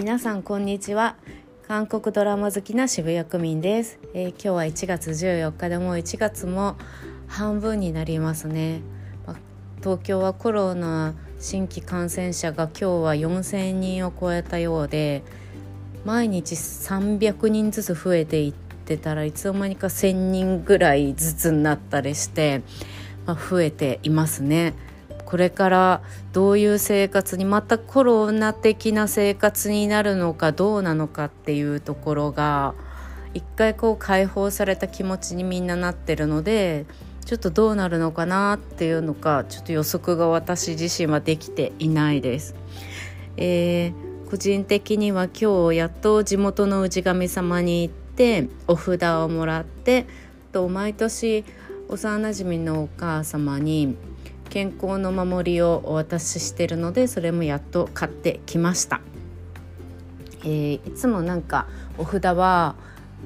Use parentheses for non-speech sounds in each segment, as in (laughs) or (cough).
皆さんこんにちは。韓国ドラマ好きな渋谷区民です、えー、今日は1月14日でもう1月も半分になりますね、まあ東京はコロナ新規感染者が今日は4000人を超えたようで毎日300人ずつ増えていってたらいつの間にか1,000人ぐらいずつになったりして、まあ、増えていますね。これからどういう生活にまたコロナ的な生活になるのかどうなのかっていうところが一回こう解放された気持ちにみんななってるのでちょっとどうなるのかなっていうのかちょっと予測が私自身はできていないです。えー、個人的には今日やっと地元の氏神様に行ってお札をもらってと毎年幼なじみのお母様に健康の守りをお渡ししてるのでそれもやっと買ってきました、えー、いつもなんかお札は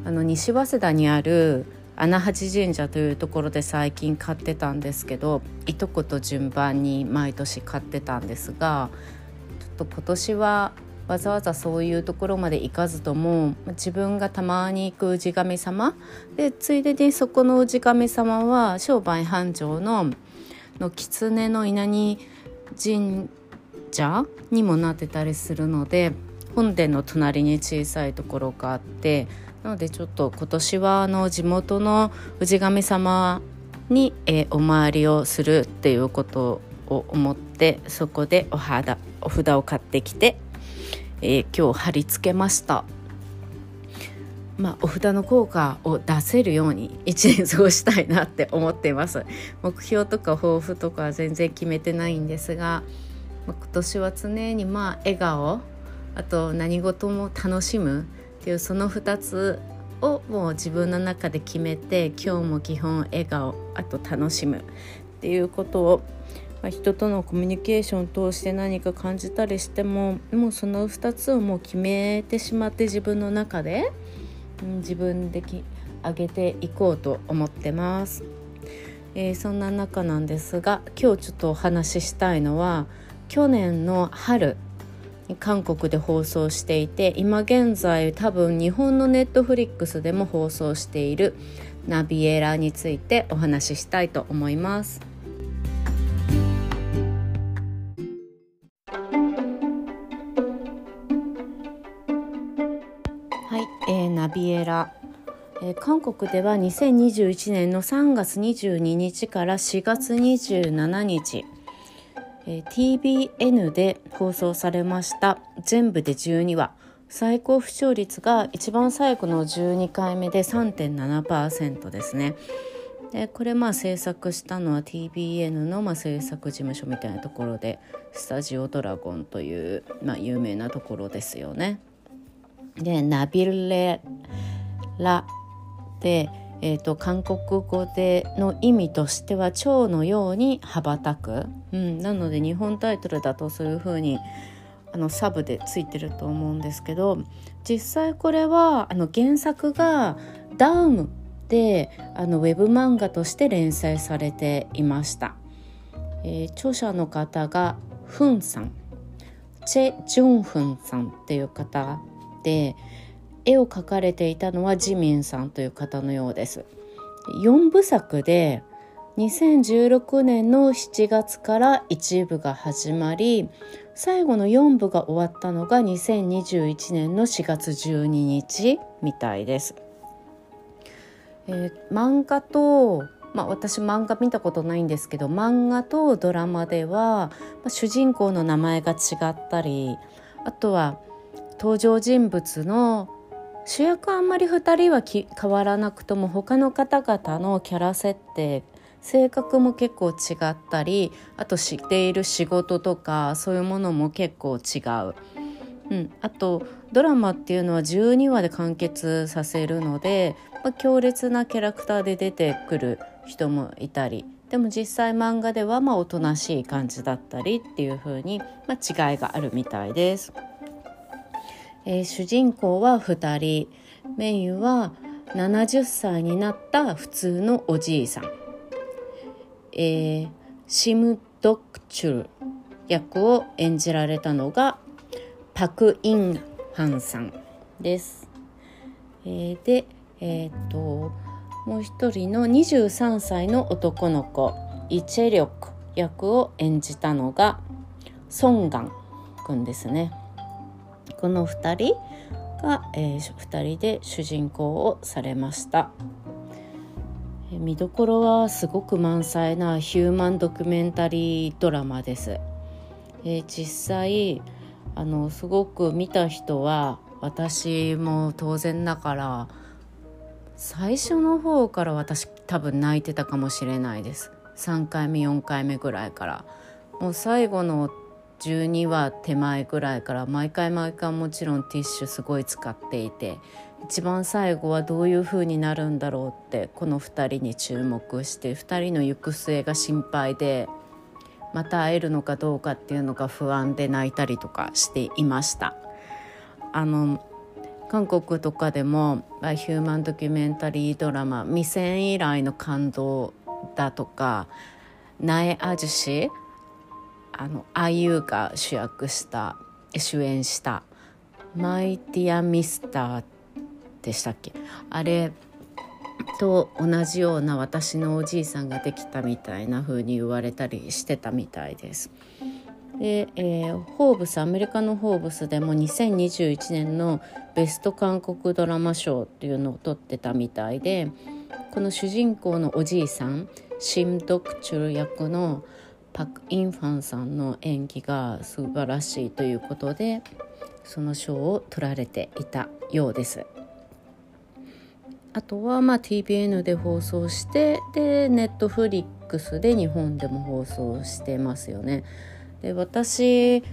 あの西早稲田にある穴八神社というところで最近買ってたんですけどいとこと順番に毎年買ってたんですがちょっと今年はわざわざそういうところまで行かずとも自分がたまに行く氏神様でついでにそこの氏神様は商売繁盛のの狐の稲荷神社にもなってたりするので本殿の隣に小さいところがあってなのでちょっと今年はあの地元の氏神様に、えー、お参りをするっていうことを思ってそこでお肌お札を買ってきて、えー、今日貼り付けました。まあ、お札の効果を出せるように一年過ごしたいなって思っています (laughs) 目標とか抱負とかは全然決めてないんですが、まあ、今年は常にまあ笑顔あと何事も楽しむっていうその2つをもう自分の中で決めて今日も基本笑顔あと楽しむっていうことを、まあ、人とのコミュニケーションを通して何か感じたりしてももうその2つをもう決めてしまって自分の中で。自分でき上げていこうと思ってます、えー、そんな中なんですが今日ちょっとお話ししたいのは去年の春韓国で放送していて今現在多分日本のネットフリックスでも放送しているナビエラについてお話ししたいと思います。ナビエラ、えー、韓国では2021年の3月22日から4月27日、えー、TBN で放送されました全部で12話最高視聴率が一番最後の12回目で3.7%ですね。でこれまあ制作したのは TBN のまあ制作事務所みたいなところでスタジオドラゴンという、まあ、有名なところですよね。でナビレラで、えーと、韓国語での意味としては蝶のように羽ばたく、うん、なので日本タイトルだとそういうふうにあのサブでついてると思うんですけど実際これはあの原作がダウムであのウェブ漫画として連載されていました、えー、著者の方がフンさん。チェ・ジョンフンさんっていう方で絵を描かれていたのはジミンさんという方のようです。4部作で2016年の7月から1部が始まり最後の4部が終わったのが2021年の4月12日みたいです。えー、漫画とまあ、私漫画見たことないんですけど漫画とドラマでは、まあ、主人公の名前が違ったりあとは登場人物の主役あんまり2人は変わらなくとも他の方々のキャラ設定性格も結構違ったりあと知っている仕事とかそういうものも結構違う。うん、あとドラマっていうのは12話で完結させるので、まあ、強烈なキャラクターで出てくる人もいたりでも実際漫画ではまあおとなしい感じだったりっていう風に、まあ、違いがあるみたいです。えー、主人公は2人メインは70歳になった普通のおじいさん、えー、シム・ドクチュル役を演じられたのがパク・インハンさんです。えー、で、えー、っともう一人の23歳の男の子イチェリョク役を演じたのがソンガン君ですね。この2人が、えー、2人で主人公をされました。見どころはすごく満載なヒューマンドキュメンタリードラマです。えー、実際あのすごく見た人は私も当然だから最初の方から私多分泣いてたかもしれないです3回目4回目ぐらいからもう最後の12話手前ぐらいから毎回毎回もちろんティッシュすごい使っていて一番最後はどういう風になるんだろうってこの2人に注目して2人の行く末が心配でまた会えるのかどうかっていうのが不安で泣いたりとかしていました。あの韓国とかでもヒューマンドキュメンタリードラマ「未戦以来の感動」だとか「苗あじし」あのあゆが主役した主演した「マイティア・ミスター」でしたっけ？あれと同じような私のおじいさんができたみたいな風に言われたりしてたみたいです。で、えー、ホーブスアメリカのホーブスでも2021年のベスト韓国ドラマ賞っていうのを取ってたみたいでこの主人公のおじいさんシム・ドクチュル役のパク・インファンさんの演技が素晴らしいということでその賞を取られていたようです。あとはまあ TBN で放送してでネットフリックスで日本でも放送してますよね。で私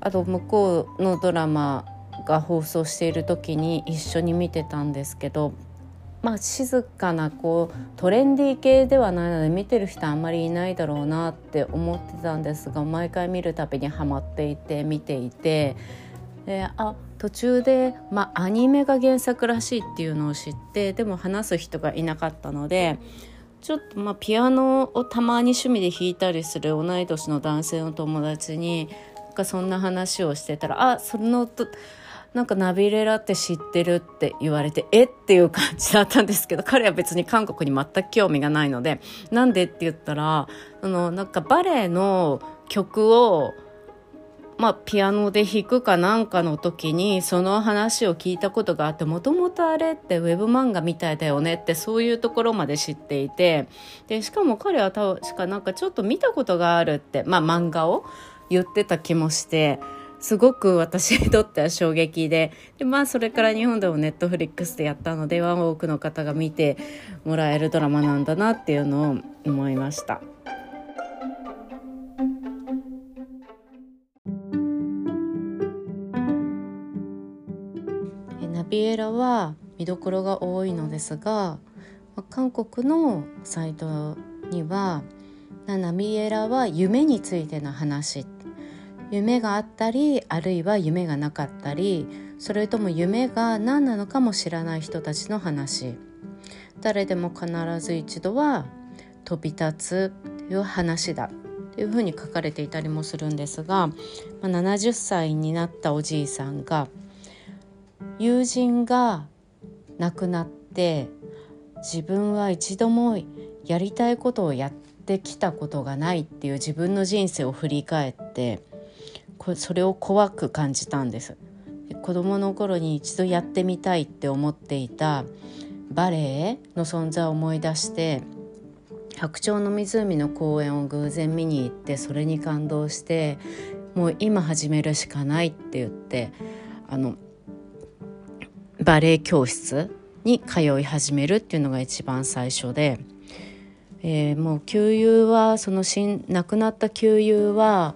あと向こうのドラマが放送している時に一緒に見てたんですけどまあ静かなこうトレンディー系ではないので見てる人あんまりいないだろうなって思ってたんですが毎回見るたびにハマっていて見ていてであ途中で、まあ、アニメが原作らしいっていうのを知ってでも話す人がいなかったのでちょっとまあピアノをたまに趣味で弾いたりする同い年の男性の友達になんかそんな話をしてたら「あそのなんかナビレラって知ってる?」って言われて「え？っ?」ていう感じだったんですけど (laughs) 彼は別に韓国に全く興味がないので「なんで?」って言ったらそのなんかバレエの曲をまあ、ピアノで弾くかなんかの時にその話を聞いたことがあってもともとあれってウェブ漫画みたいだよねってそういうところまで知っていてでしかも彼は確かなんかちょっと見たことがあるって、まあ、漫画を言ってた気もしてすごく私にとっては衝撃でで、まあ、それから日本でもネットフリックスでやったのでは多くの方が見てもらえるドラマなんだなっていうのを思いました。ビエラは見どころが多いのですが韓国のサイトにはナミエラは夢についての話っ夢があったりあるいは夢がなかったりそれとも夢が何なのかも知らない人たちの話。誰でも必ず一度は飛び立つという話だというふうに書かれていたりもするんですが、まあ、70歳になったおじいさんが「友人が亡くなって自分は一度もやりたいことをやってきたことがないっていう自分の人生を振り返ってそれを怖く感じたんです。子供の頃に一度やってみたいって思っていたバレエの存在を思い出して白鳥の湖の公園を偶然見に行ってそれに感動してもう今始めるしかないって言ってあのバレエ教室に通い始めるっていうのが一番最初で、えー、もう旧友はその亡くなった旧友は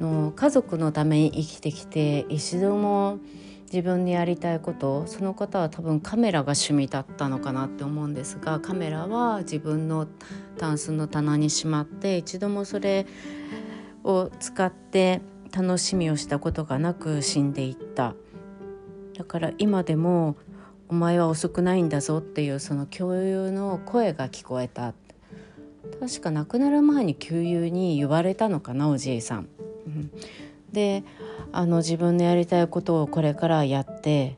の家族のために生きてきて一度も自分にやりたいことその方は多分カメラが趣味だったのかなって思うんですがカメラは自分のタンスの棚にしまって一度もそれを使って楽しみをしたことがなく死んでいっただから今でも「お前は遅くないんだぞ」っていうその共有の声が聞こえた確か亡くなる前に旧友に言われたのかなおじいさん。であの自分のやりたいことをこれからやって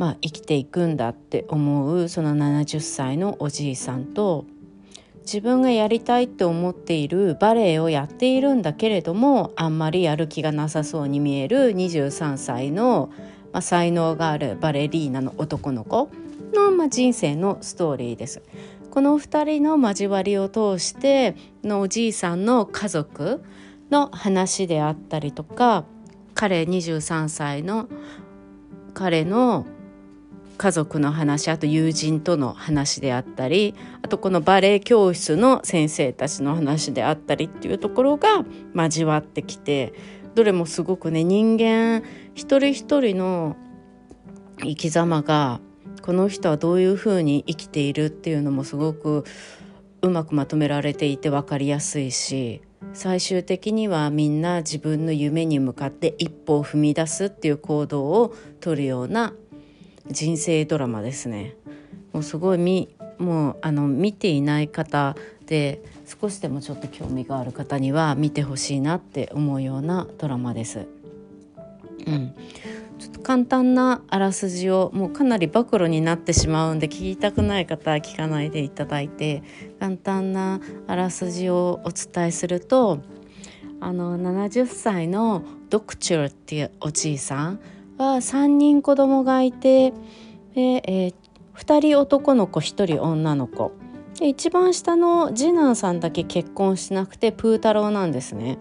まあ、生きていくんだって思うその70歳のおじいさんと自分がやりたいって思っているバレエをやっているんだけれどもあんまりやる気がなさそうに見える23歳の、まあ、才能があるバレリーナの男の子の、まあ、人生のストーリーです。この2人の交わりを通してのおじいさんの家族の話であったりとか彼23歳の彼の家族の話あと友人との話であったりあとこのバレエ教室の先生たちの話であったりっていうところが交わってきてどれもすごくね人間一人一人の生き様がこの人はどういうふうに生きているっていうのもすごくうまくまとめられていて分かりやすいし最終的にはみんな自分の夢に向かって一歩を踏み出すっていう行動をとるような人生ドラマですねもうすごいみもうあの見ていない方で少しでもちょっと興味がある方には見てほしいなって思うようなドラマです。うん、ちょっと簡単なあらすじをもうかなり暴露になってしまうんで聞きたくない方は聞かないでいただいて簡単なあらすじをお伝えするとあの70歳のドクチューっていうおじいさんは3人子供がいてで、えー、2人男の子1人女の子で一番下の次男さんだけ結婚しなくてプー太郎なんですね。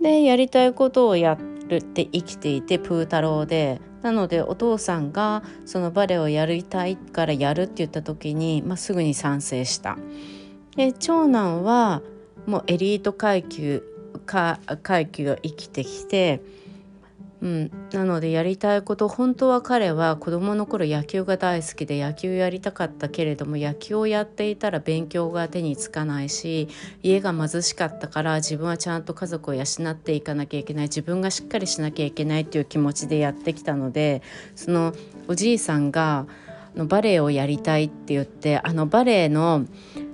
でやりたいことをやるって生きていてプー太郎でなのでお父さんがそのバレエをやりたいからやるって言った時に、まあ、すぐに賛成した。で長男はもうエリート階級階級を生きてきてうん、なのでやりたいこと本当は彼は子どもの頃野球が大好きで野球やりたかったけれども野球をやっていたら勉強が手につかないし家が貧しかったから自分はちゃんと家族を養っていかなきゃい。けない自分がしっかりしなきゃいけないっていう気持ちでやってきたのでそのおじいさんがのバレエをやりたいって言ってあのバレエの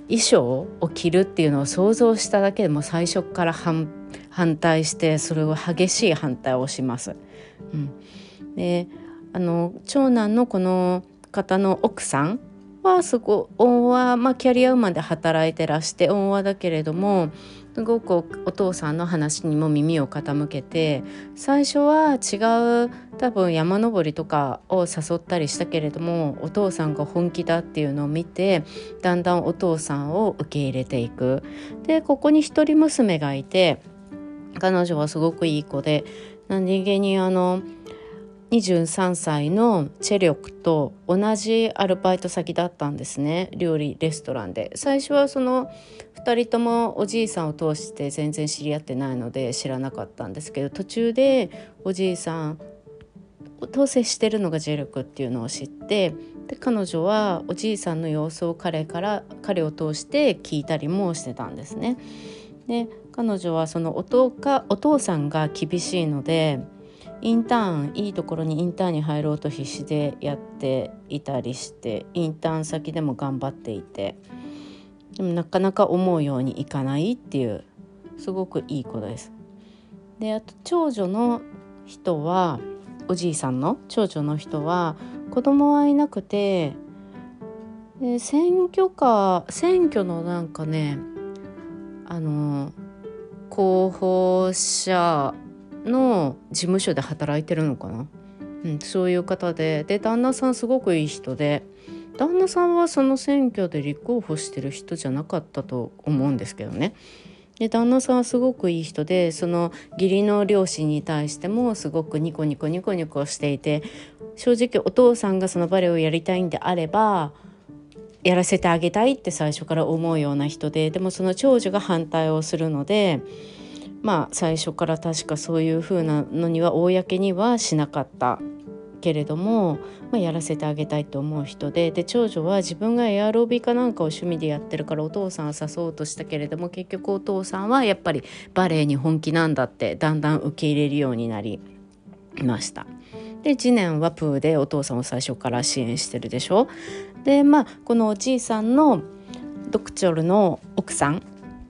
衣装を着るっていうのを想像しただけでも最初から反反対してそれを激しい反対をします。うん、であの長男のこの方の奥さんはすご恩和、まあ、キャリアウーマンで働いてらして恩和だけれどもすごくお父さんの話にも耳を傾けて最初は違う多分山登りとかを誘ったりしたけれどもお父さんが本気だっていうのを見てだんだんお父さんを受け入れていく。でここに一人娘がいて彼女はすごくいい子で何気にあの23歳のチェリョクと同じアルバイト先だったんですね料理レストランで最初はその2人ともおじいさんを通して全然知り合ってないので知らなかったんですけど途中でおじいさんと接してるのがジェルクっていうのを知ってで彼女はおじいさんの様子を彼から彼を通して聞いたりもしてたんですね。で彼女はそのお父かお父さんが厳しいのでインターンいいところにインターンに入ろうと必死でやっていたりしてインターン先でも頑張っていてでもなかなか思うようにいかないっていうすごくいい子です。であと長女の人はおじいさんの長女の人は子供はいなくてで選挙か選挙のなんかねあの候補者の事務所で働いてるのかな、うん、そういう方で。で旦那さんすごくいい人で。旦那さんはその選挙で立候補してる人じゃなかったと思うんですけどね。で旦那さんはすごくいい人でその義理の両親に対してもすごくニコニコニコニコしていて正直お父さんがそのバレエをやりたいんであればやらせてあげたいって最初から思うような人ででもその長女が反対をするのでまあ最初から確かそういう風なのには公にはしなかったけれども、まあ、やらせてあげたいと思う人でで長女は自分がエアロビかなんかを趣味でやってるからお父さんを誘おうとしたけれども結局お父さんはやっぱりバレエに本気なんだってだんだん受け入れるようになりました。で次年はプーでお父さんを最初から支援してるでしょでまあこのおじいさんのドクチョルの奥さん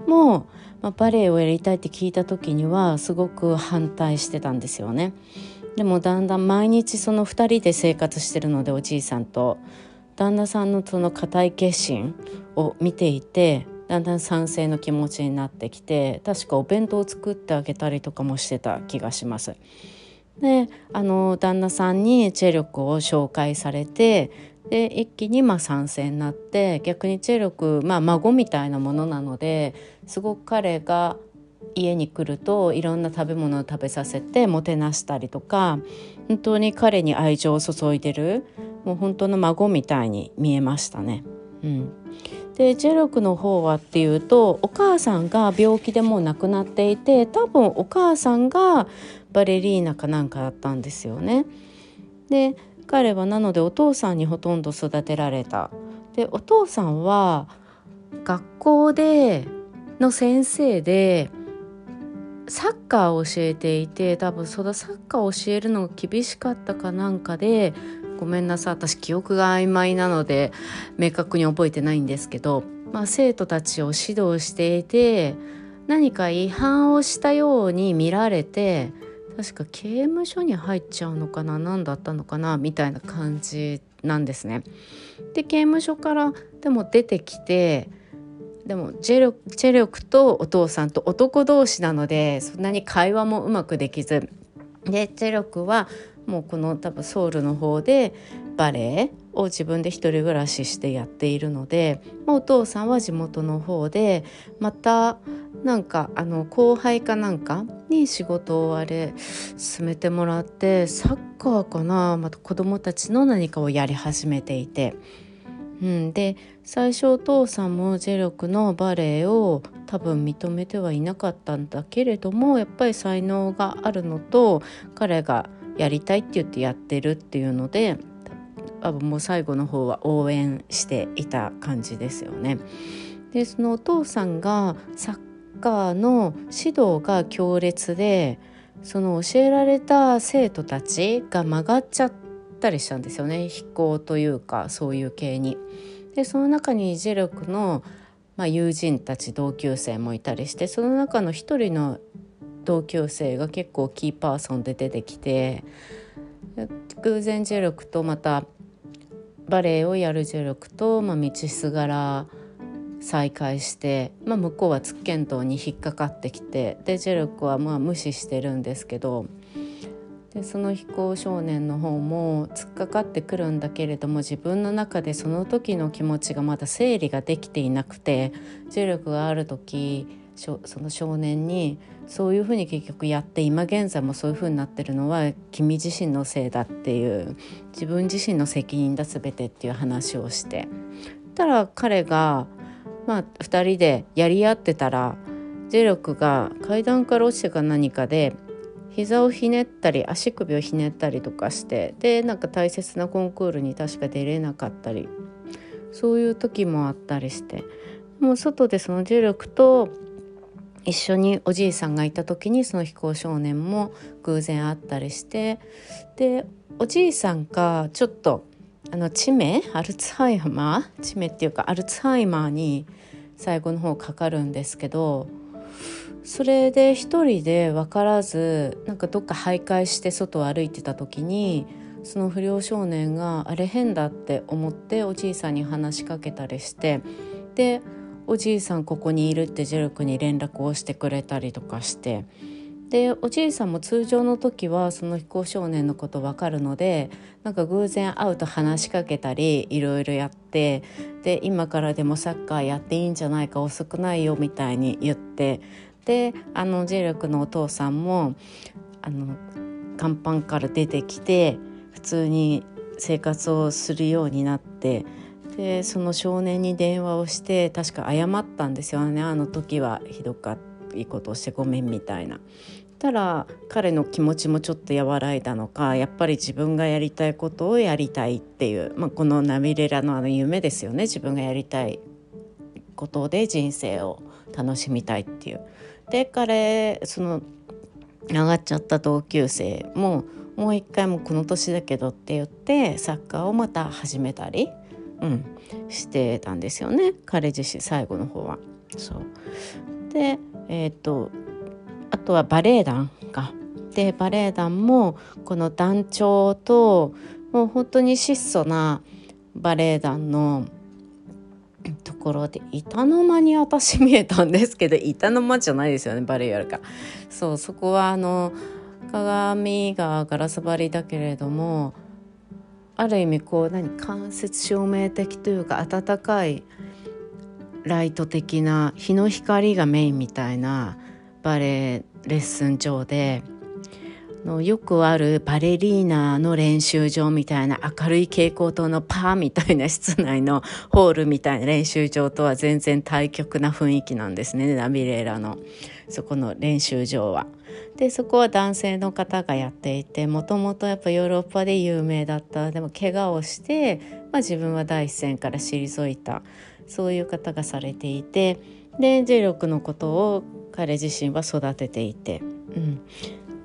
もまあ、バレエをやりたいって聞いた時にはすごく反対してたんですよね。でもだんだん毎日その2人で生活してるのでおじいさんと旦那さんのその固い決心を見ていてだんだん賛成の気持ちになってきて確かお弁当を作ってあげたりとかもしてた気がします。であの旦那さんにチェルクを紹介されてで一気にまあ賛成になって逆にチェルク、まあ、孫みたいなものなのですごく彼が家に来るといろんな食べ物を食べさせてもてなしたりとか本当に彼に愛情を注いでるもう本当の孫みたいに見えましたね。うん、でジェロクの方はっていうとお母さんが病気でもう亡くなっていて多分お母さんがバレリーナかなんかだったんですよね。で彼はなのでお父さんにほとんど育てられた。でお父さんは学校での先生でサッカーを教えていて多分そのサッカーを教えるのが厳しかったかなんかでごめんなさい私記憶が曖昧なので明確に覚えてないんですけど、まあ、生徒たちを指導していて何か違反をしたように見られて確か刑務所に入っちゃうのかな何だったのかなみたいな感じなんですね。で刑務所からでも出てきてでもチェルチェリョクとお父さんと男同士なのでそんなに会話もうまくできずでチェリョクはもうこの多分ソウルの方でバレエを自分で一人暮らししてやっているので、お父さんは地元の方でまたなんかあの後輩かなんかに仕事をあれ進めてもらってサッカーかなまた子供たちの何かをやり始めていて。うん、で最初お父さんもジェロクのバレエを多分認めてはいなかったんだけれどもやっぱり才能があるのと彼がやりたいって言ってやってるっていうのでもう最後の方は応援していた感じですよね。でそのお父さんがサッカーの指導が強烈でその教えられた生徒たちが曲がっちゃったりしたんですよね飛行というかそういう系に。でその中にジェロクの、まあ、友人たち同級生もいたりしてその中の一人の同級生が結構キーパーソンで出てきて偶然ジェロクとまたバレエをやるジェロクと、まあ、道すがら再会して、まあ、向こうはつっけんに引っかかってきてでジェロクはまあ無視してるんですけどでその飛行少年の方も突っかかってくるんだけれども自分の中でその時の気持ちがまだ整理ができていなくて重力がある時その少年にそういうふうに結局やって今現在もそういうふうになってるのは君自身のせいだっていう自分自身の責任だ全てっていう話をして。たら彼がまあ2人でやり合ってたらジェロクが階段から落ちてか何かで膝をひねったり足首をひねったりとかしてでなんか大切なコンクールに確か出れなかったりそういう時もあったりして。もう外でその重力と一緒におじいさんがいた時にその飛行少年も偶然会ったりしてでおじいさんがちょっとあの地名アルツハイマー地名っていうかアルツハイマーに最後の方かかるんですけどそれで一人で分からずなんかどっか徘徊して外を歩いてた時にその不良少年があれ変だって思っておじいさんに話しかけたりしてでおじいさんここにいるってジェルクに連絡をしてくれたりとかして。でおじいさんも通常の時はその飛行少年のこと分かるのでなんか偶然会うと話しかけたりいろいろやってで今からでもサッカーやっていいんじゃないか遅くないよみたいに言ってであのジェルクのお父さんもあの甲板から出てきて普通に生活をするようになってでその少年に電話をして確か謝ったんですよね。あの時はひどかいいことをしてごめんみたいな。たら彼の気持ちもちょっと和らいだのかやっぱり自分がやりたいことをやりたいっていう、まあ、このナビレラのあの夢ですよね。自分がやりたいことで人生を楽しみたいっていう。で彼その上がっちゃった同級生ももう一回もこの年だけどって言ってサッカーをまた始めたり、うん、してたんですよね。彼自身最後の方は。そう。で、えーと、あとはバレエ団が。でバレエ団もこの団長ともう本当に質素なバレエ団のところで板の間に私見えたんですけど板の間じゃないですよねバレエやるか。そうそこはあの鏡がガラス張りだけれどもある意味こう何間接照明的というか温かいライト的な日の光がメインみたいなバレエレッスン場でのよくあるバレリーナの練習場みたいな明るい蛍光灯のパーみたいな室内のホールみたいな練習場とは全然対極な雰囲気なんですねナビレーラのそこの練習場は。でそこは男性の方がやっていてもともとやっぱヨーロッパで有名だった。でも怪我をして、まあ、自分は第一線から退いた。そういう方がされていて。で重力のことを彼自身は育てていて、うん、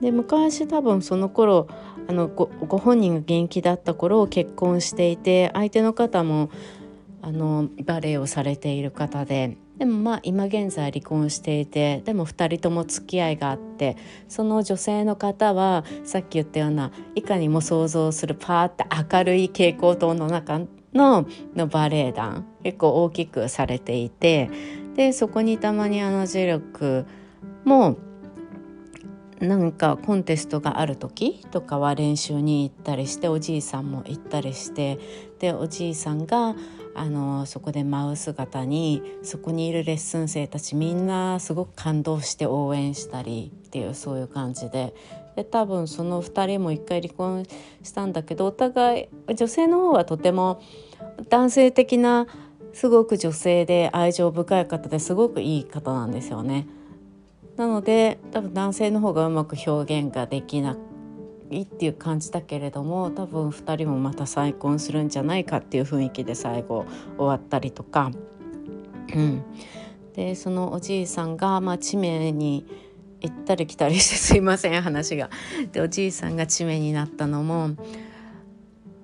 で昔多分その頃あのごご本人が元気だった頃結婚していて相手の方もあのバレエをされている方で。でもまあ今現在離婚していてでも2人とも付き合いがあってその女性の方はさっき言ったようないかにも想像するパーって明るい蛍光灯の中ののバレエ団結構大きくされていてでそこにたまにあの磁力もなんかコンテストがある時とかは練習に行ったりしておじいさんも行ったりしてでおじいさんがあのそこで舞う姿にそこにいるレッスン生たちみんなすごく感動して応援したりっていうそういう感じでで多分その2人も一回離婚したんだけどお互い女性の方はとても男性的なすごく女性で愛情深い方ですごくいい方なんですよね。なので多分男性の方がうまく表現ができないっていう感じだけれども多分2人もまた再婚するんじゃないかっていう雰囲気で最後終わったりとか。うん、でそのおじいさんが、まあ、地名に行ったり来たりしてすいません話が。でおじいさんが地名になったのも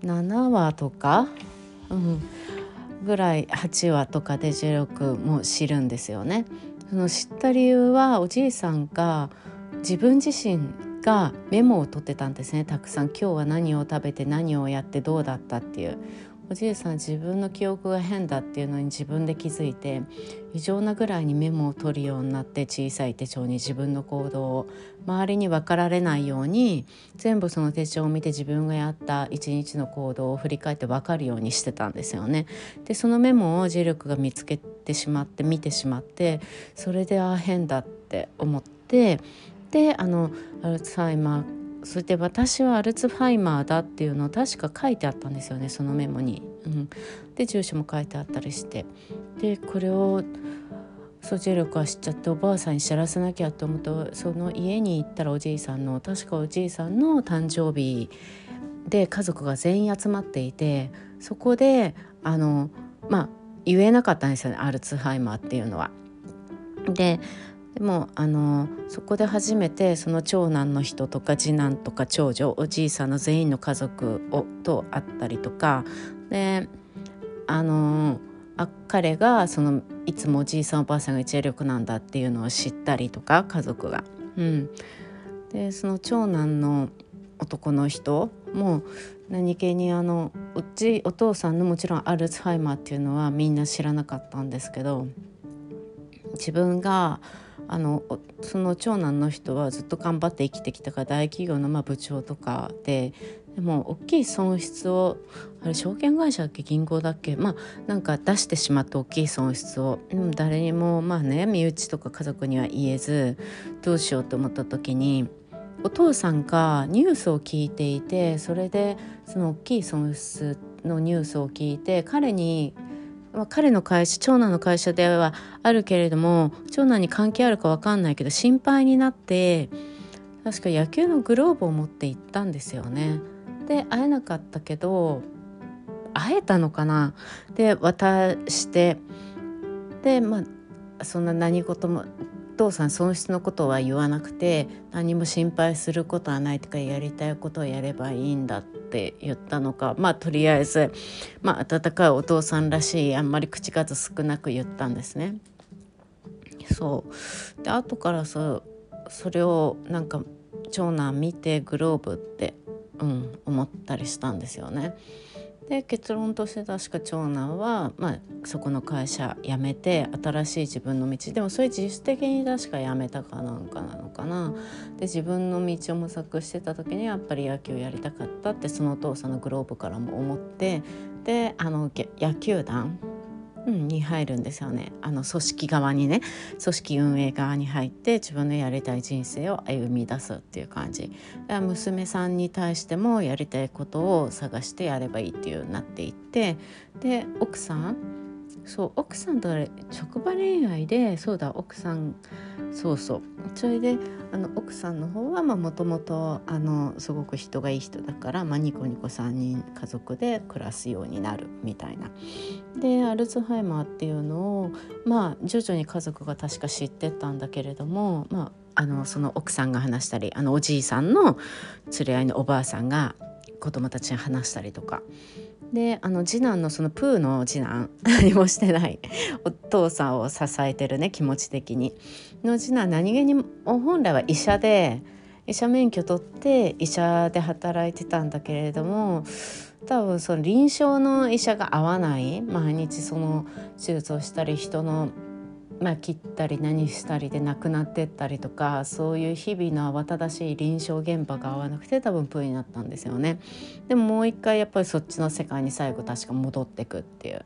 7話とか、うん、ぐらい8話とかで重力も知るんですよね。その知った理由はおじいさんが自分自身がメモを取ってたんですね。たくさん。今日は何を食べて何をやってどうだったっていう。おじいさん自分の記憶が変だっていうのに自分で気づいて異常なぐらいにメモを取るようになって小さい手帳に自分の行動を周りに分かられないように全部その手帳を見て自分がやった一日の行動を振り返って分かるようにしてたんですよね。でそのメモを磁力が見つけてしまって見てしまってそれでああ変だって思ってであのアルツハイマーそれで私はアルツハイマーだっていうのを確か書いてあったんですよねそのメモに。うん、で住所も書いてあったりしてでこれをソチェ力は知っちゃっておばあさんに知らせなきゃと思うとその家に行ったらおじいさんの確かおじいさんの誕生日で家族が全員集まっていてそこであのまあ言えなかったんですよねアルツハイマーっていうのは。ででもあのそこで初めてその長男の人とか次男とか長女おじいさんの全員の家族をと会ったりとかであのあ彼がそのいつもおじいさんおばあさんが一力なんだっていうのを知ったりとか家族が。うん、でその長男の男の人も何気にあのうちお父さんのもちろんアルツハイマーっていうのはみんな知らなかったんですけど自分があのその長男の人はずっと頑張って生きてきたから大企業のまあ部長とかででも大きい損失をあれ証券会社だっけ銀行だっけ？まあなんか出してしまって大きい損失をでも誰にもまあね身内とか家族には言えずどうしようと思った時にお父さんがニュースを聞いていてそれでその大きい損失のニュースを聞いて彼に、彼の会社長男の会社ではあるけれども長男に関係あるか分かんないけど心配になって確か野球のグローブを持って行ったんですよね。で会えなかったけど会えたのかな？で渡してでまあそんな何事も父さん損失のことは言わなくて何も心配することはないとかやりたいことをやればいいんだって言ったのかまあとりあえず、まあ、温かいお父さんらしいあんまり口数少なく言ったんですね。そうで後からそそれをなんか長男見てグローブって、うん、思ったりしたんですよね。で結論として確か長男は、まあ、そこの会社辞めて新しい自分の道でもそれ自主的に確か辞めたかなんかなのかな。で自分の道を模索してた時にやっぱり野球やりたかったってそのお父さんのグローブからも思ってであの野球団うん、に入るんですよね。あの組織側にね。組織運営側に入って自分のやりたい人生を歩み出すっていう感じ。娘さんに対してもやりたいことを探してやればいいっていうなっていってで奥さんそう奥さんと職場恋愛でそうだ奥さんそうそうそれであの奥さんの方はもともとすごく人がいい人だから、まあ、ニコニコ3人家族で暮らすようになるみたいな。でアルツハイマーっていうのをまあ徐々に家族が確か知ってったんだけれども、まあ、あのその奥さんが話したりあのおじいさんの連れ合いのおばあさんが子供たちに話したりとかであの次男のそのプーの次男 (laughs) 何もしてないお父さんを支えてるね気持ち的に。の次男何気に本来は医者で医者免許取って医者で働いてたんだけれども多分その臨床の医者が合わない毎日その手術をしたり人のまあ、切ったり何したりで亡くなってったりとかそういう日々の慌ただしい臨床現場が合わなくて多分プーになったんですよね。でももう一回やっぱりそっちの世界に最後確か戻ってくっていう。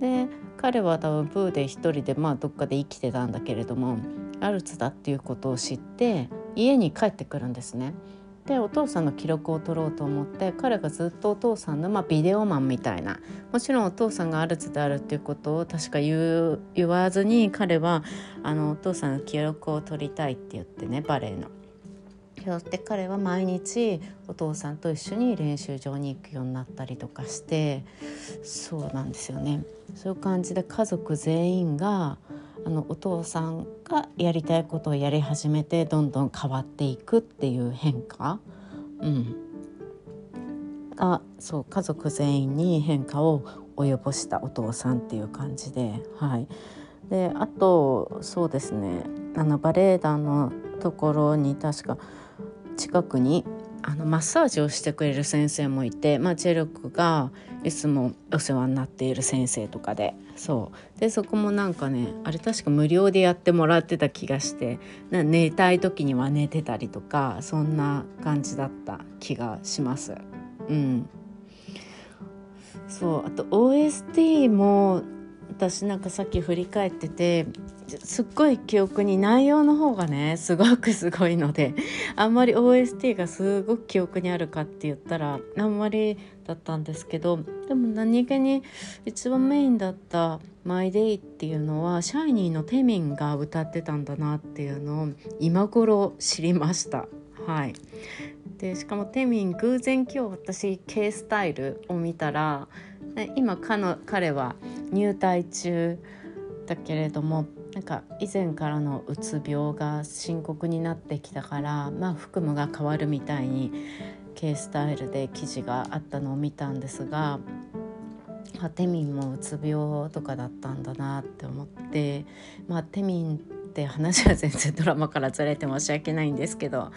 で彼は多分プーで一人でまあどっかで生きてたんだけれどもアルツだっていうことを知って家に帰ってくるんですね。でお父さんの記録を取ろうと思って彼がずっとお父さんの、まあ、ビデオマンみたいなもちろんお父さんがアルツであるっていうことを確か言言わずに彼はあのお父さんの記録を取りたいって言ってねバレエの。よって彼は毎日お父さんと一緒に練習場に行くようになったりとかしてそうなんですよねそういう感じで家族全員があのお父さんがやりたいことをやり始めてどんどん変わっていくっていう変化、うん、がそう家族全員に変化を及ぼしたお父さんっていう感じではい。であとそうですね。あのバレエ団のところに確か近くにあのマッサージをしてくれる先生もいて、まあ、チェルクがいつもお世話になっている先生とかで。そう。でそこもなんかねあれ確か無料でやってもらってた気がしてな寝たい時には寝てたりとかそんな感じだった気がします。うん、そう。あと OST も私なんかさっき振り返っててすっごい記憶に内容の方がねすごくすごいので (laughs) あんまり OST がすごく記憶にあるかって言ったらあんまりだったんですけどでも何気に一番メインだった「マイデイっていうのはシャイニーのテミンが歌ってたんだなっていうのを今頃知りました。はい、でしかもテミン偶然今日私 K スタイルを見たら今彼は入隊中だけれどもなんか以前からのうつ病が深刻になってきたから、まあ、服務が変わるみたいに K スタイルで記事があったのを見たんですがあテミンもうつ病とかだったんだなって思って、まあ、テミンって話は全然ドラマからずれて申し訳ないんですけど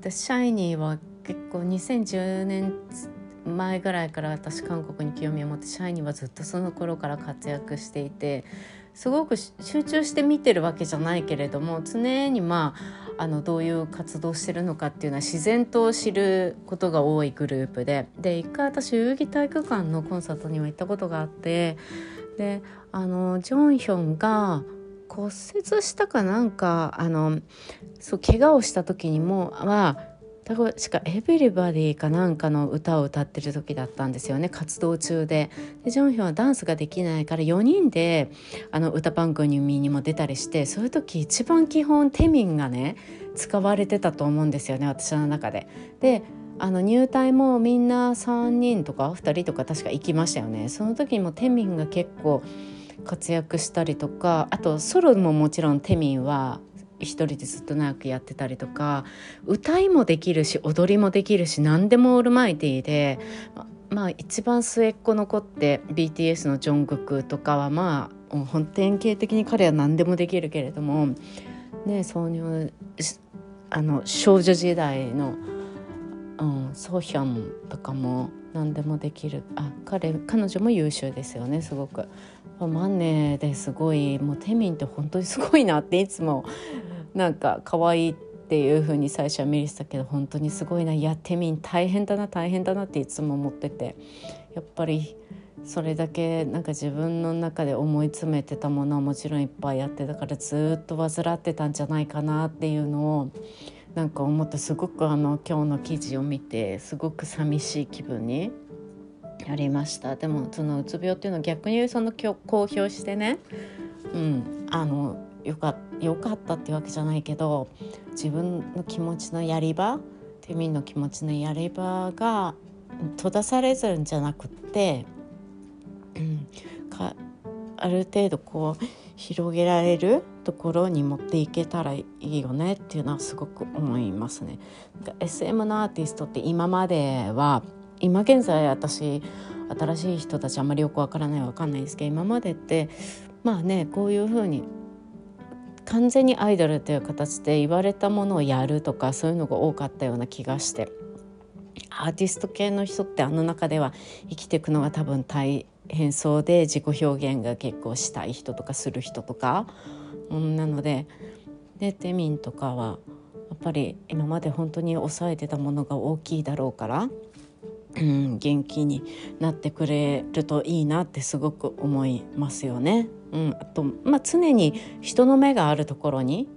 私シャイニーは結構2010年前ぐらいから私韓国に興味を持ってシャイニーはずっとその頃から活躍していてすごく集中して見てるわけじゃないけれども常にまああのどういう活動してるのかっていうのは自然と知ることが多いグループで。で一回私代々木体育館のコンサートには行ったことがあってであのジョンヒョンが骨折したかなんかあのそう怪我をした時にもは確か「エブリバディ」かなんかの歌を歌ってる時だったんですよね。活動中で。でジョンヒョンはダンスができないから4人であの歌番組にも出たりしてそういう時一番基本テミンがね使われてたと思うんですよね私の中で。であの入隊もみんな3人とか2人とか確か行きましたよね。その時にもテミンが結構活躍したりとかあとソロももちろんテミンは一人でずっと長くやってたりとか歌いもできるし踊りもできるし何でもオールマイティーでまあ一番末っ子の子って BTS のジョングクとかはまあ本典型的に彼は何でもできるけれどもね挿入あの少女時代の、うん、ソヒョンとかも何でもできるあ彼彼女も優秀ですよねすごく。マネーですごいもうテミンって本当にすごいなっていつもなんか可愛いっていう風に最初は見れてたけど本当にすごいな。いやテミン大変だな大変だなっていつも思ってて。やっぱりそれだけなんか自分の中で思い詰めてたものはもちろんいっぱいあってだからずっと患ってたんじゃないかなっていうのをなんか思ってすごくあの今日の記事を見てすごく寂しい気分になりました。でもそのうつ病っていうのは逆にその公表してね、うん、あのよかよかったっていうわけじゃないけど自分の気持ちのやり場テミンの気持ちのやり場が閉ざされずんじゃなくって、うん、かある程度こう広げられるところに持っていけたらいいよねっていうのはすごく思いますね。SM のアーティストって今までは今現在私新しい人たちあんまりよくわからないわかんないですけど今までってまあねこういうふうに完全にアイドルという形で言われたものをやるとかそういうのが多かったような気がして。アーティスト系の人ってあの中では生きていくのが多分大変そうで自己表現が結構したい人とかする人とか、うん、なのででテミンとかはやっぱり今まで本当に抑えてたものが大きいだろうから、うん、元気になってくれるといいなってすごく思いますよね。うん、あと、まあ、常に人の目があるところに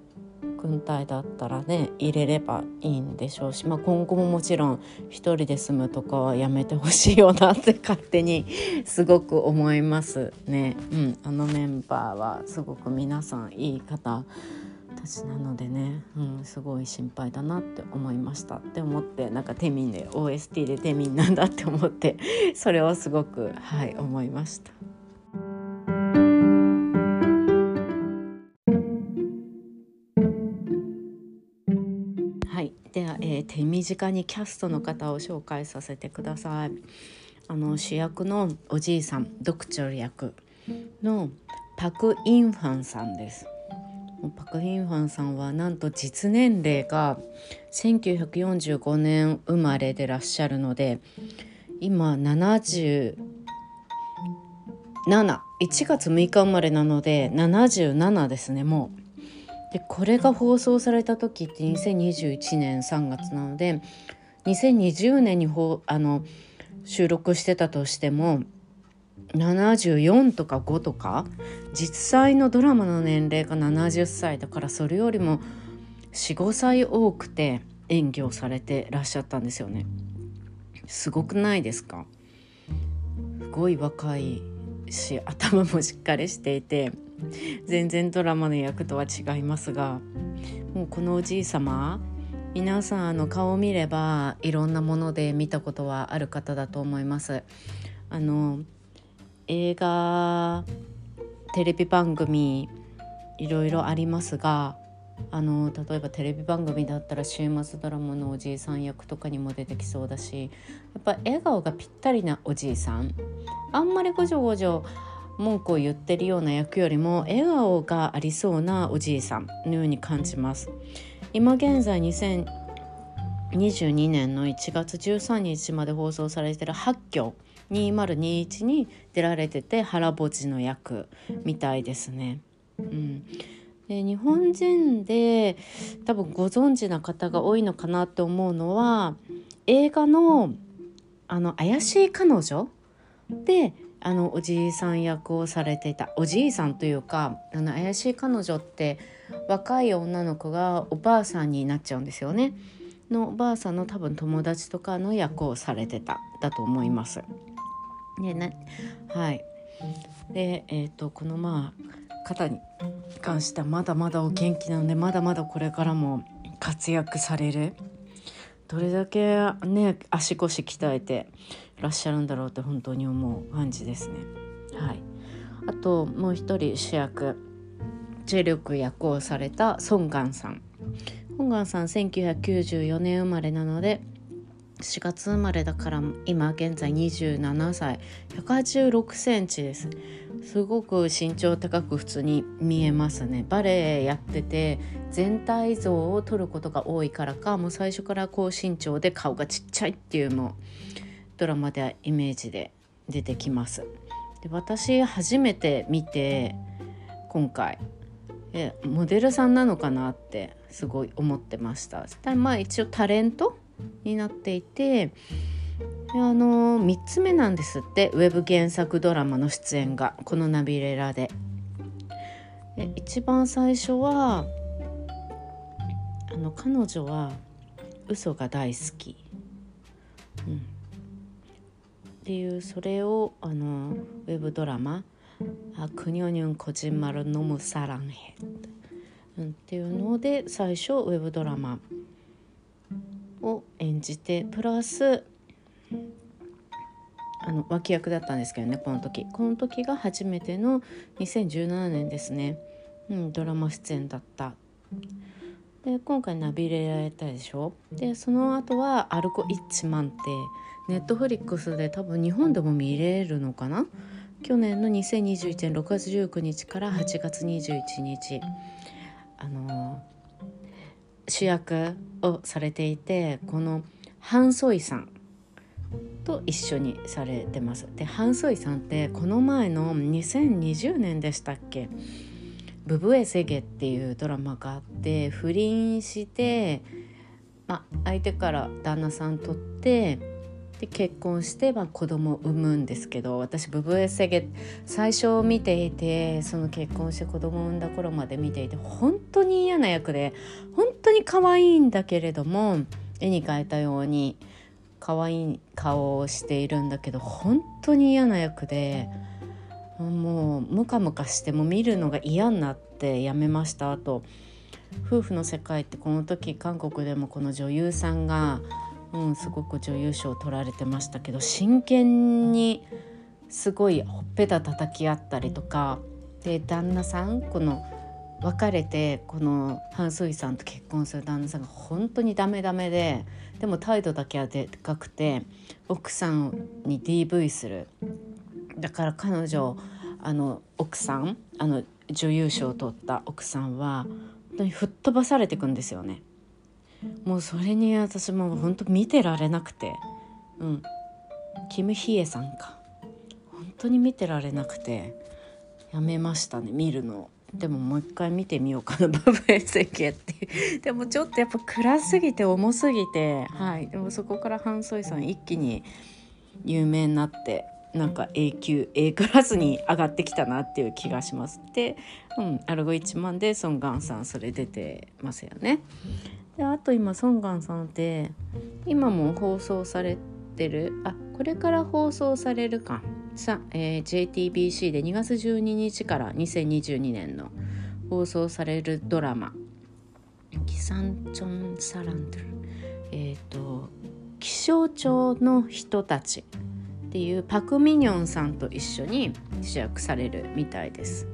軍隊だったらね入れればいいんでしょうし、まあ、今後ももちろん一人で住むとかはやめてほしいよなって勝手に (laughs) すごく思いますね。うん、あのメンバーはすごく皆さんいい方たちなのでね、うん、すごい心配だなって思いましたって思ってなんかテミンで OST でテミンなんだって思って (laughs) それをすごくはい思いましたでは。手短にキャストの方を紹介させてください。あの主役のおじいさんドクチョル役のパク・インファンさんです。パク・インファンさんはなんと実年齢が1945年生まれでらっしゃるので今771月6日生まれなので77ですねもう。でこれが放送された時って2021年3月なので2020年にほあの収録してたとしても74とか5とか実際のドラマの年齢が70歳だからそれよりも45歳多くて演技をされてらっしゃったんですよね。すごくないですか？すごい若いし頭もしっかりしていて全然ドラマの役とは違いますがもうこのおじい様皆さんあの顔を見ればいろんなもので見たことはある方だと思います。あの映画テレビ番組いろいろありますがあの例えばテレビ番組だったら週末ドラマのおじいさん役とかにも出てきそうだしやっぱ笑顔がぴったりなおじいさん。あんまりごじょごじょ文句を言ってるような役よりも笑顔がありそうなおじいさんのように感じます。今現在2022年の1月13日まで放送されてる八挙。2021に出られてて腹ぼちの役みたいですね。うん、で日本人で多分ご存知な方が多いのかなって思うのは映画の「あの怪しい彼女」であのおじいさん役をされていたおじいさんというかあの怪しい彼女って若い女の子がおばあさんになっちゃうんですよね。のおばあさんの多分友達とかの役をされてただと思います。でねはいでえっ、ー、とこのまあ方に関してはまだまだお元気なのでまだまだこれからも活躍されるどれだけね足腰鍛えてらっしゃるんだろうって本当に思う感じですね。はい、あともう一人主役チェルク役をされたソンガンさん。ソンガンさん1994年生まれなので4月生まれだから今現在27歳。186センチです。すごく身長高く普通に見えますね。バレエやってて全体像を撮ることが多いからかもう最初から高身長で顔がちっちゃいっていうのドラマではイメージで出てきます。で私初めて見て今回。モデルさんなのかなってすごい思ってました。まあ一応タレントになっていてあの3つ目なんですってウェブ原作ドラマの出演がこの「ナビレラで」で一番最初はあの彼女は嘘が大好き、うん、っていうそれをあのウェブドラマ「あクニョニュンコジンマルノムサランヘ」っていうので最初ウェブドラマを演じてプラスあの脇役だったんですけどねこの時。この時が初めての2017年ですね、うん、ドラマ出演だった。で今回ナビレられたでしょ？でその後は「アルコ・イッチマン」ってネットフリックスで多分日本でも見れるのかな？去年の2021年6月19日から8月21日。あの主役をされていてこのハン・ソイさんと一緒にされてます。でハン・ソイさんってこの前の2020年でしたっけ「ブブエセゲ」っていうドラマがあって不倫して、ま、相手から旦那さん取ってで結婚して、まあ、子供を産むんですけど私ブブエセゲ最初見ていてその結婚して子供を産んだ頃まで見ていて本当に嫌な役で本当に可愛いんだけれども絵に描いたように。可愛い顔をしているんだけど本当に嫌な役でもうムカムカしても見るのが嫌になってやめましたあと夫婦の世界ってこの時韓国でもこの女優さんが、うん、すごく女優賞を取られてましたけど真剣にすごいほっぺた叩き合ったりとかで旦那さんこの別れてこのハン・ソイさんと結婚する旦那さんが本当にダメダメででも態度だけはでかくて奥さんに DV するだから彼女あの奥さんあの女優賞を取った奥さんは本当に吹っ飛ばされていくんですよね。もうそれに私も本当見てられなくて、うん、キム・ヒエさんか。本当に見てられなくて。やめましたね見るの。でももう一回見てみようかな。バブエ設計って。でもちょっとやっぱ暗すぎて重すぎて。はい。でもそこからハン・ソイさん一気に有名になって。なんか A 級 A クラスに上がってきたなっていう気がします。で、うん、アルゴ1万でソン・ガンさんそれ出てますよね。であと今ソン・ガンさんって今も放送されてるあこれから放送されるか。さ、えー、JTBC で2月12日から2022年の放送されるドラマ「キサンチョン・サランドル」えっ、ー、と「気象庁の人たち」っていうパク・ミニョンさんと一緒に主役されるみたいです。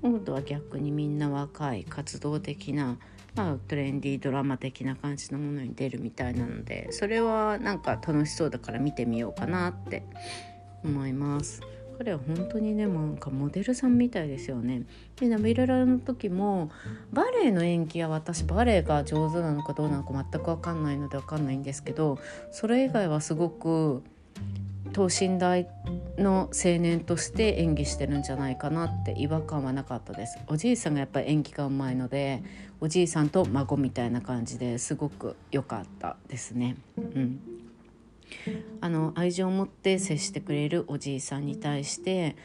今度は逆にみんな若い活動的な、まあ、トレンディードラマ的な感じのものに出るみたいなのでそれはなんか楽しそうだから見てみようかなって思います。彼は本当にねなんかモデルさんみたいですよね。でナビララの時もバレエの演技は私バレエが上手なのかどうなのか全く分かんないので分かんないんですけどそれ以外はすごく等身大の青年として演技してるんじゃないかなって違和感はなかったです。おじいさんがやっぱり演技がうまいのでおじいさんと孫みたいな感じですごく良かったですね。うん。あの愛情を持って接してくれるおじいさんに対して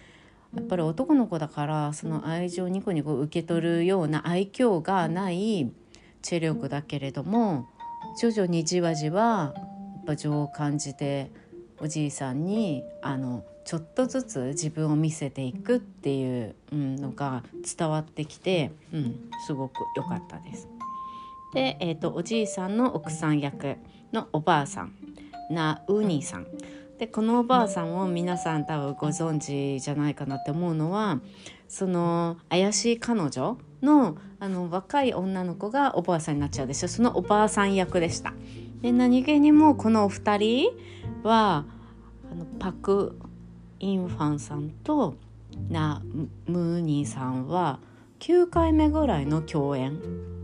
やっぱり男の子だからその愛情をニコニコ受け取るような愛嬌がないチェ力だけれども徐々にじわじわやっぱ情を感じておじいさんにあのちょっとずつ自分を見せていくっていうのが伝わってきて、うん、すごく良かったです。で、えーと、とおじいさんの奥さん役のおばあさんなウニさんでこのおばあさんを皆さん多分ご存知じゃないかなって思うのはその怪しい彼女のあの若い女の子がおばあさんになっちゃうでしょそのおばあさん役でした。で何気にもこのお二人はあのパク・インファンさんとなムーニーさんは9回目ぐらいの共演、う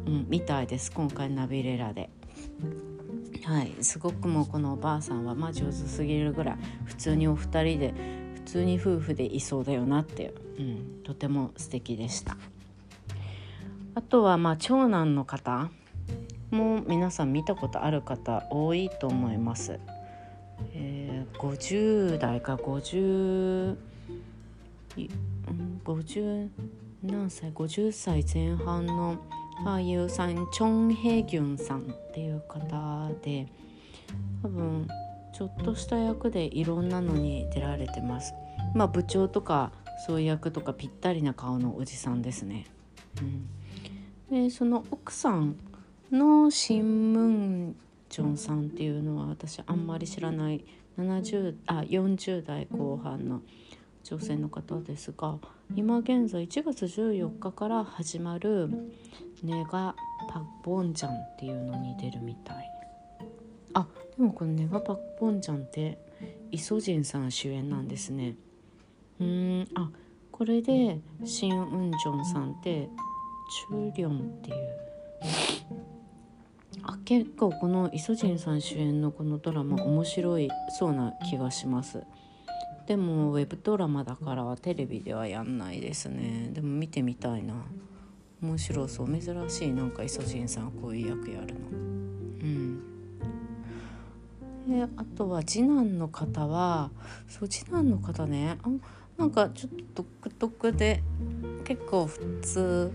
ん、みたいです今回ナビレラで。はいすごくもうこのおばあさんはまあ上手すぎるぐらい普通にお二人で普通に夫婦でいそうだよなっていう、うん、とても素敵でしたあとはまあ長男の方も皆さん見たことある方多いと思います、えー、50代か50 50何歳50歳前半の俳優さんチョン・ヘギュンさんっていう方で多分ちょっとした役でいろんなのに出られてます。まあ部長とかそういう役とかぴったりな顔のおじさんですね。うん、でその奥さんのシン・ムンジョンさんっていうのは私あんまり知らない70あ40代後半の女性の方ですが今現在1月14日から始まるネガパクボンジャンっていうのに出るみたい。あでもこのネガパクボンジャンってイソジンさん主演なんですね。うんあこれでシン・ウンジョンさんってチュリョンっていうあ結構このイソジンさん主演のこのドラマ面白いそうな気がします。でもウェブドラマだからテレビではやんないですね。でも見てみたいな。面白そう。珍しいなんかイソジンさんこういう役やるの。うん。であとは次男の方はそう次男の方ね。あなんかちょっと独特で結構普通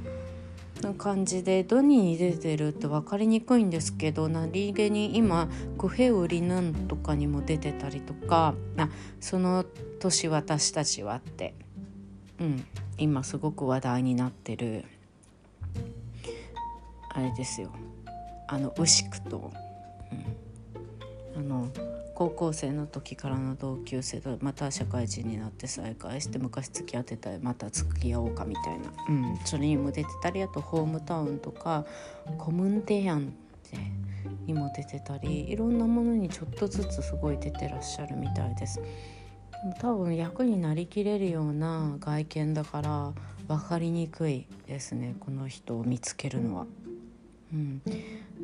な感じでどにに出てるって分かりにくいんですけど何気に今「クヘウリヌンとか」にも出てたりとか。あその年私たちはって、うん、今すごく話題になってる。あれですよ。あの牛久と、うん、あの高校生の時からの同級生とまた社会人になって再会して昔付き合ってたりまた付き合おうかみたいな、うん、それにも出てたりあとホームタウンとかコムンテヤンにも出てたりいろんなものにちょっとずつすごい出てらっしゃるみたいです。多分役になりきれるような外見だから分かりにくいですねこの人を見つけるのは。うん、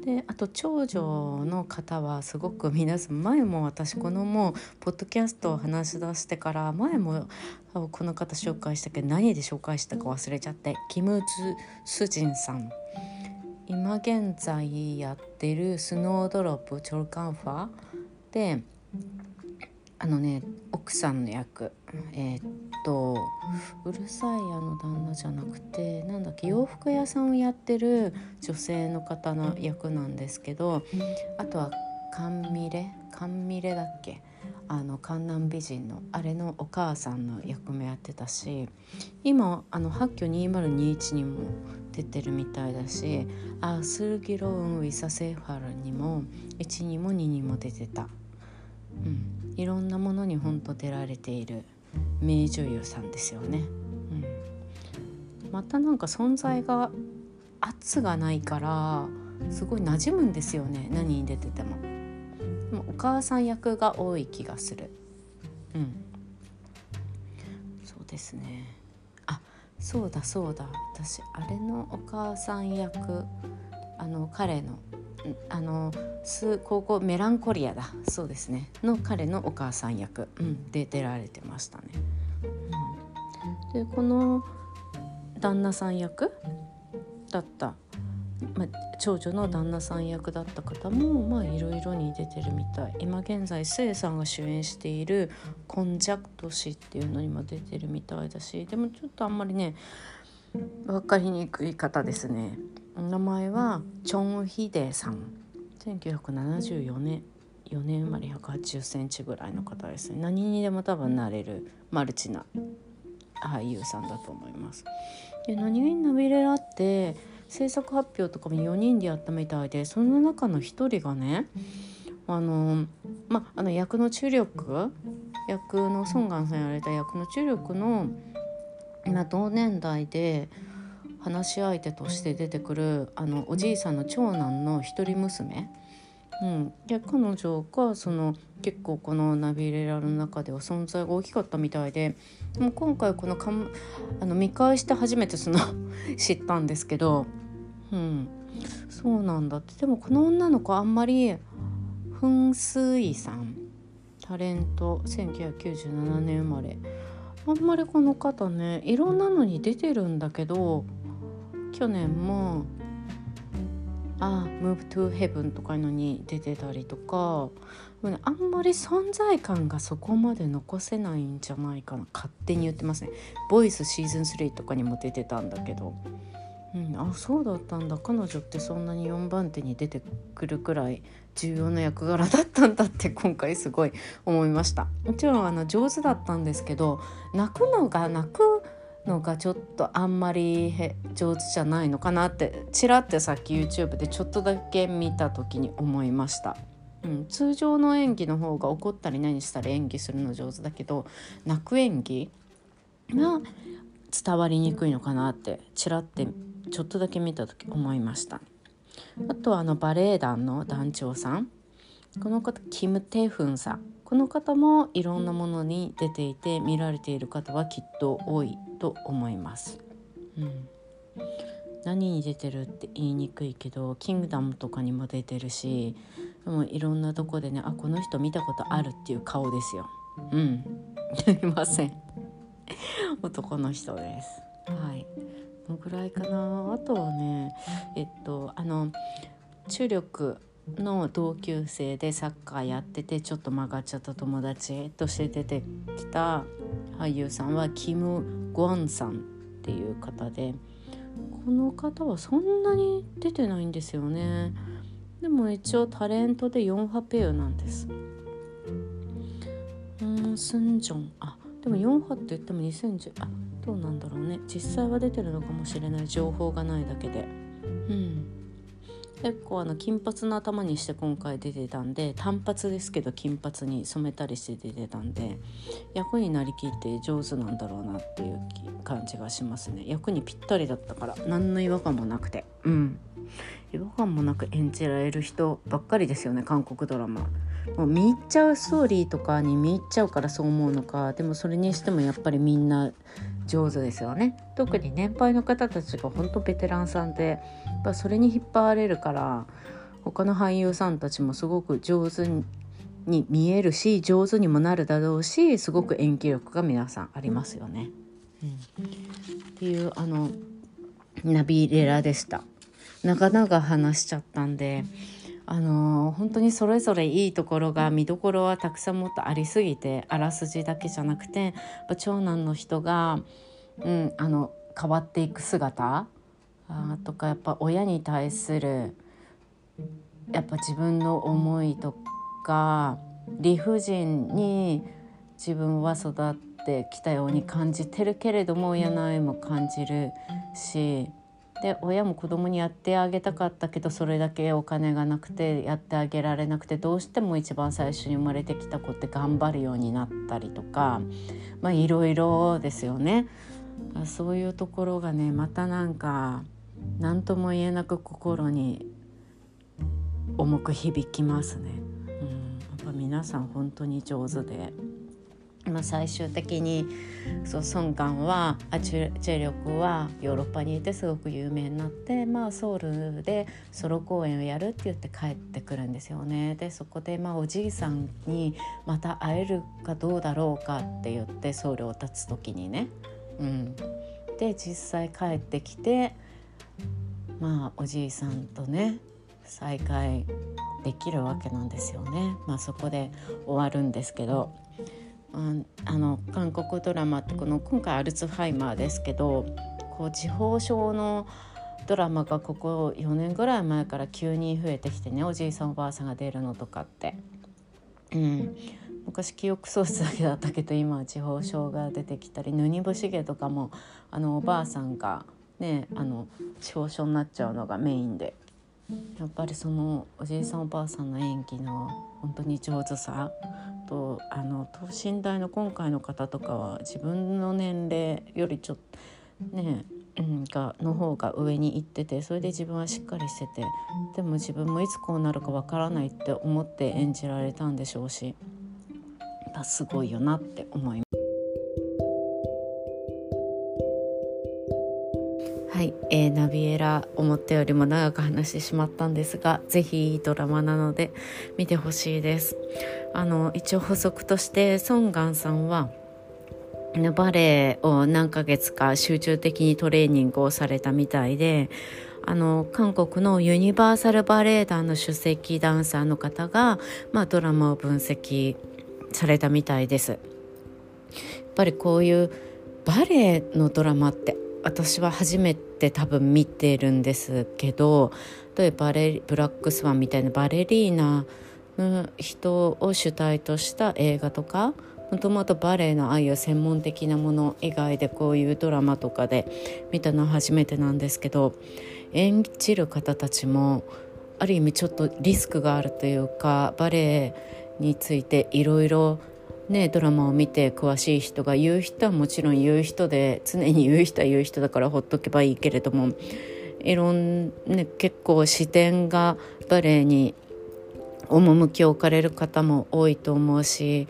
であと長女の方はすごく皆さん前も私このもうポッドキャストを話し出してから前もこの方紹介したけど何で紹介したか忘れちゃってキム・スジンさん。今現在やってるスノードロップチョルカンファであのね奥さんの役。えー、っとうるさいあの旦那じゃなくてなんだっけ洋服屋さんをやってる女性の方の役なんですけどあとはカンミレカンミレだっけあの観南美人のあれのお母さんの役目やってたし今あの発挙2021にも出てるみたいだしあスルギロウン・ウィサ・セーファルにも1にも2にも出てた。うん。いろんなものに本当出られている名女優さんですよね。うん、またなんか存在が圧がないからすごい馴染むんですよね何に出てても。でもお母さん役が多い気がする。うん。そうですね。あそうだそうだ私あれのお母さん役あの彼のあのす高校メランコリアだ。そうですね。の彼のお母さん役、うん、で出られてましたね。でこの旦那さん役？だった、まあ、長女の旦那さん役だった方もまあいろいろに出てるみたい。今現在スさんが主演している「コンジャクト氏」っていうのにも出てるみたいだしでもちょっとあんまりね分かりにくい方ですね。名前はチョン・ヒデさん。1974年。4年生まれ1 8 0センチぐらいの方ですね。何にでも多分なれるマルチな俳優さんだと思います。で何気にナビレラって制作発表とかも4人でやったみたいでその中の1人がねあのまあの役の注力役のソンガンさんやられた役の注力の今同年代で話し相手として出てくるあのおじいさんの長男の一人娘。うん、で彼女がその結構このナビレラの中では存在が大きかったみたいでも今回このかあの見返して初めてその (laughs) 知ったんですけど、うん、そうなんだって。でもこの女の子あんまり噴水さんタレント1997年生まれ。あんまりこの方ねいろんなのに出てるんだけど去年もあ「Move to Heaven」とかいうのに出てたりとかあんまり存在感がそこまで残せないんじゃないかな。勝手に言ってますね「ボイスシーズン3とかにも出てたんだけど、うん、あそうだったんだ。彼女ってそんなに4番手に出てくるくらい重要な役柄だったんだって今回すごい思いました。もちろんあの上手だったんですけど泣くのが泣くのがちょっとあんまり上手じゃないのかなってちらってさっき YouTube でちょっとだけ見た時に思いました。うん、通常の演技の方が怒ったり何したら演技するの上手だけど泣く演技が伝わりにくいのかなってちらってちょっとだけ見た時思いました。あとはあのバレエ団の団長さん。この方キム・テフンさん。この方もいろんなものに出ていて見られている方はきっと多いと思います。うん、何に出てるって言いにくいけど「キングダム」とかにも出てるしもういろんなとこでねあこの人見たことあるっていう顔ですよ。うんすいません男の人です。はいこのぐらいかなあとはねえっとあの中力の同級生でサッカーやっててちょっと曲がっちゃった友達として出てきた俳優さんはキム・ゴンさんっていう方でこの方はそんなに出てないんですよね。でも一応タレントで4波ペアなんです。うんスンジョン。あでも4波って言っても2010あどうなんだろうね。実際は出てるのかもしれない。情報がないだけで。うん。結構あの金髪の頭にして今回出てたんで単発ですけど金髪に染めたりして出てたんで役になりきって上手なんだろうなっていう感じがしますね。役にぴったりだったから何の違和感もなくて。うん。違和感もなく演じられる人ばっかりですよね韓国ドラマ。もう見入っちゃうストーリーとかに見入っちゃうからそう思うのかでもそれにしてもやっぱりみんな上手ですよね特に年配の方たちが本当ベテランさんでやそれに引っ張られるから他の俳優さんたちもすごく上手に見えるし上手にもなるだろうしすごく演技力が皆さんありますよね。うん、っていうあのナビレラでした。長々話しちゃったんで。あの本当にそれぞれいいところが見どころはたくさんもっとありすぎてあらすじだけじゃなくて長男の人が、うん、あの変わっていく姿あとかやっぱ親に対するやっぱ自分の思いとか理不尽に自分は育ってきたように感じてるけれども親の愛も感じるしで親も子供にやってあげたかったけどそれだけお金がなくてやってあげられなくてどうしても一番最初に生まれてきた子って頑張るようになったりとかまあいろいろですよね。そういうところがねまたなんか何とも言えなく心に重く響きますね。うん、やっぱ皆さん本当に上手で。まあ、最終的にそうソンはあチェチェリョクはヨーロッパにいてすごく有名になって、まあ、ソウルでソロ公演をやるって言って帰ってくるんですよね。でそこで、まあ、おじいさんにまた会えるかどうだろうかって言ってソウルを立つ時にね。うん、で実際帰ってきてまあおじいさんとね再会できるわけなんですよね。まあ、そこで終わるんですけど。あの韓国ドラマってこの今回アルツハイマーですけどこう地方症のドラマがここ4年ぐらい前から急に増えてきてねおじいさんおばあさんが出るのとかって。うん、昔記憶喪失だけだったけど今は地方症が出てきたりヌニブシゲとかもあのおばあさんがねあの地方症になっちゃうのがメインでやっぱりそのおじいさんおばあさんの演技の本当に上手さとあの等身大の今回の方とかは自分の年齢よりちょっとねうん、がの方が上に行っててそれで自分はしっかりしててでも自分もいつこうなるかわからないって思って演じられたんでしょうしすごいよなって思います。はい、えー、ナビエラ思ったよりも長く話してしまったんですがぜひいいドラマなので見てほしいです。あの一応補足としてソン・ガンさんはバレエを何ヶ月か集中的にトレーニングをされたみたいであの韓国のユニバーサルバレエ団の首席ダンサーの方が、まあ、ドラマを分析されたみたいです。やっぱりこういうバレエのドラマって私は初めて多分見てるんですけど例えばバレブラックスワンみたいなバレリーナの人を主体とした映画とかもともとバレエのああいう専門的なもの以外でこういうドラマとかで見たのは初めてなんですけど演じる方たちもある意味ちょっとリスクがあるというかバレエについていろいろね、ドラマを見て詳しい人が言う人はもちろん言う人で常に言う人は言う人だからほっとけばいいけれどもいろんね結構視点がバレエに趣を置かれる方も多いと思うし、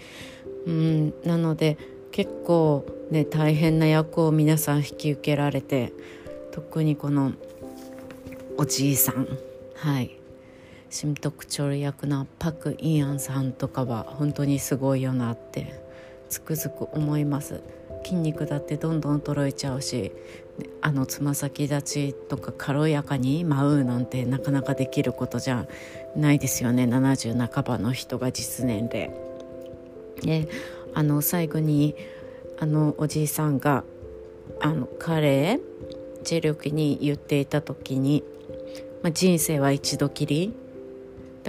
うん、なので結構ね大変な役を皆さん引き受けられて特にこのおじいさんはい。新特徴役のパク・インアンさんとかは本当にすごいよなってつくづく思います。筋肉だってどんどん衰えちゃうしあのつま先立ちとか軽やかに舞うなんてなかなかできることじゃないですよね。70半ばの人が実年齢。であの最後にあのおじいさんがあの彼ジェルキに言っていた時に、まあ、人生は一度きり。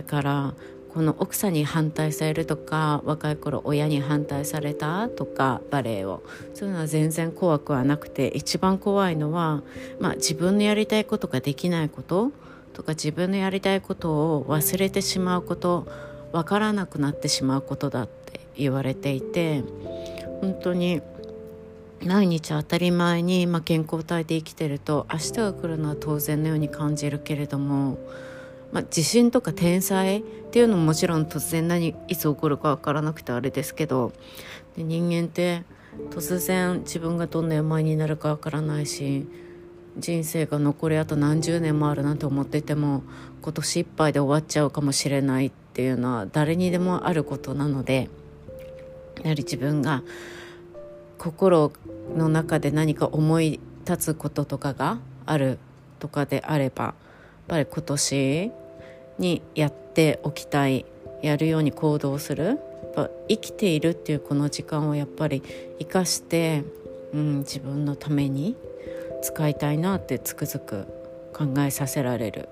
だからこの奥さんに反対されるとか若い頃親に反対されたとかバレエを。そういうのは全然怖くはなくて一番怖いのは、まあ、自分のやりたいことができないこととか自分のやりたいことを忘れてしまうこと分からなくなってしまうことだって言われていて本当に毎日当たり前に、まあ、健康体で生きてると明日が来るのは当然のように感じるけれどもまあ、地震とか天災っていうのももちろん突然何いつ起こるか分からなくてあれですけどで人間って突然自分がどんな病になるか分からないし人生が残りあと何十年もあるなんて思ってても今年いっぱいで終わっちゃうかもしれないっていうのは誰にでもあることなのでやはり自分が心の中で何か思い立つこととかがあるとかであればやっぱり今年にやっておきたいやるように行動する。生きているっていうこの時間をやっぱり生かして、うん、自分のために使いたいなってつくづく考えさせられる。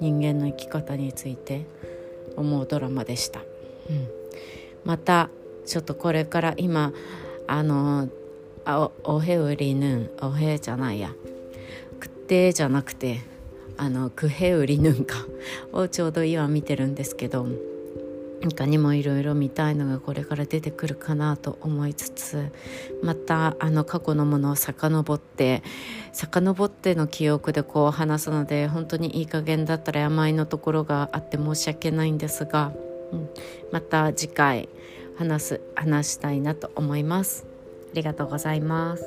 人間の生き方について思うドラマでした、うん、またちょっとこれから今あのあおへうりぬんおへじゃないや。くってじゃなくてあのクヘウリヌンカをちょうど今見てるんですけど他にもいろいろ見たいのがこれから出てくるかなと思いつつまたあの過去のものを遡って遡っての記憶でこう話すので本当にいい加減だったら病のところがあって申し訳ないんですが、うん、また次回話す話したいなと思います。ありがとうございます。